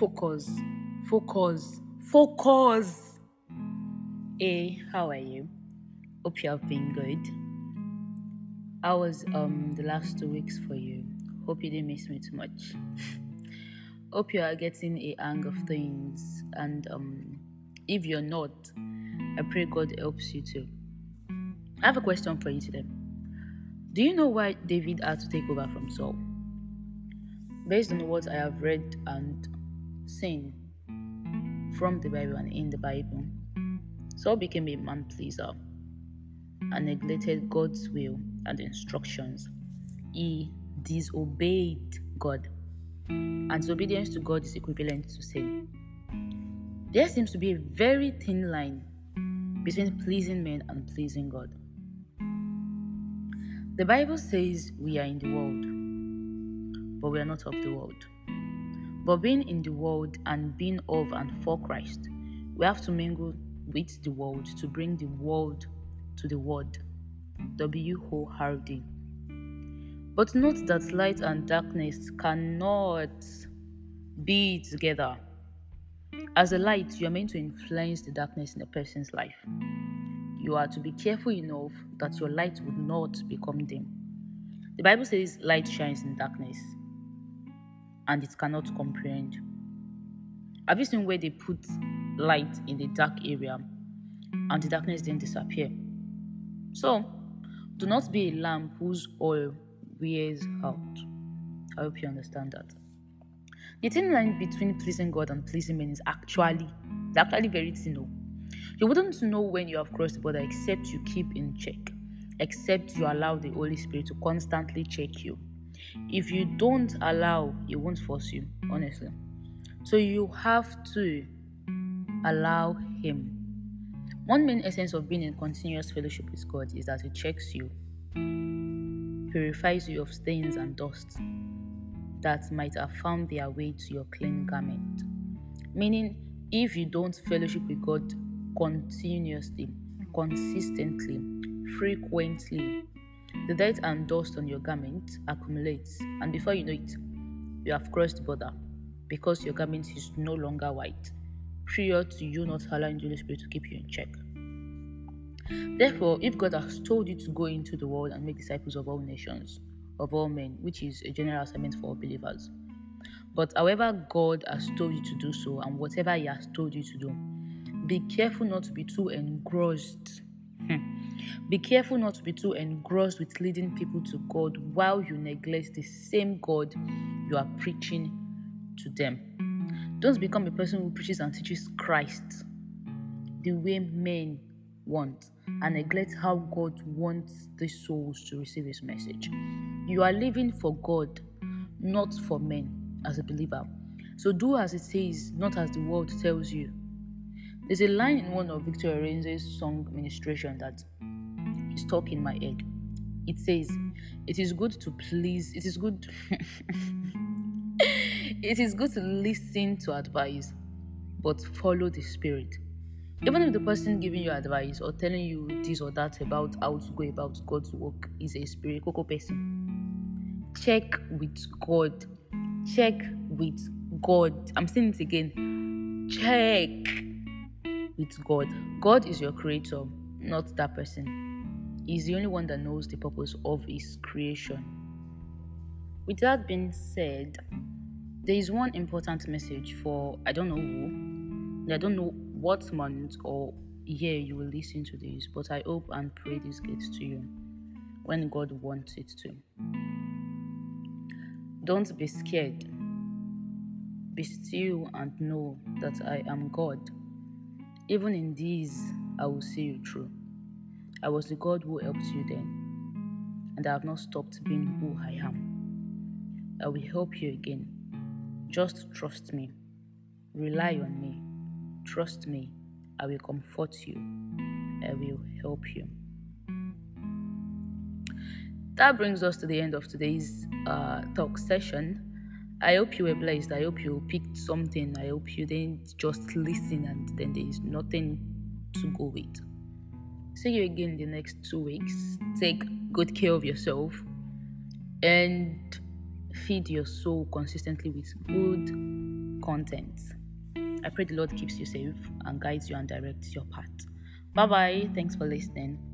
Focus. Focus. Focus. Hey, how are you? Hope you have been good. How was um the last two weeks for you? Hope you didn't miss me too much. Hope you are getting a hang of things and um if you're not, I pray God helps you too. I have a question for you today. Do you know why David had to take over from Saul? Based on what I have read and seen from the Bible and in the Bible, Saul became a man pleaser and neglected God's will and instructions. He disobeyed God, and disobedience to God is equivalent to sin. There seems to be a very thin line between pleasing men and pleasing God. The Bible says we are in the world, but we are not of the world. But being in the world and being of and for Christ, we have to mingle with the world to bring the world to the word. W O R D. But note that light and darkness cannot be together. As a light, you are meant to influence the darkness in a person's life. You are to be careful enough that your light would not become dim. The Bible says light shines in darkness and it cannot comprehend. Have you seen where they put light in the dark area and the darkness didn't disappear? So, do not be a lamp whose oil wears out. I hope you understand that. The thin line between pleasing God and pleasing men is actually, it's actually very thin. No? You wouldn't know when you have crossed the border except you keep in check, except you allow the Holy Spirit to constantly check you. If you don't allow, He won't force you, honestly. So you have to allow Him. One main essence of being in continuous fellowship with God is that He checks you, purifies you of stains and dust that might have found their way to your clean garment. Meaning, if you don't fellowship with God continuously, consistently, frequently, the dirt and dust on your garment accumulates, and before you know it, you have crossed the border because your garment is no longer white, prior to you not allowing the Holy Spirit to keep you in check. Therefore, if God has told you to go into the world and make disciples of all nations, of all men, which is a general assignment for all believers, but however God has told you to do so and whatever He has told you to do, be careful not to be too engrossed. Be careful not to be too engrossed with leading people to God while you neglect the same God you are preaching to them. Don't become a person who preaches and teaches Christ the way men want and neglect how God wants the souls to receive His message. You are living for God, not for men, as a believer. So do as it says, not as the world tells you. There's a line in one of Victoria Orenze's song ministration that stuck in my head. It says, It is good to please, it is good it is good to listen to advice, but follow the spirit. Even if the person giving you advice or telling you this or that about how to go about God's work is a spirit coco person, check with God. Check with God. I'm saying it again. Check with God. God is your creator, not that person. He's the only one that knows the purpose of his creation. With that being said, there is one important message for I don't know who. I don't know what month or year you will listen to this, but I hope and pray this gets to you when God wants it to. Don't be scared. Be still and know that I am God. Even in these, I will see you through. I was the God who helped you then, and I have not stopped being who I am. I will help you again. Just trust me. Rely on me. Trust me. I will comfort you. I will help you. That brings us to the end of today's uh, talk session. I hope you were blessed. I hope you picked something. I hope you didn't just listen and then there is nothing to go with. See you again in the next two weeks. Take good care of yourself and feed your soul consistently with good content. I pray the Lord keeps you safe and guides you and directs your path. Bye bye. Thanks for listening.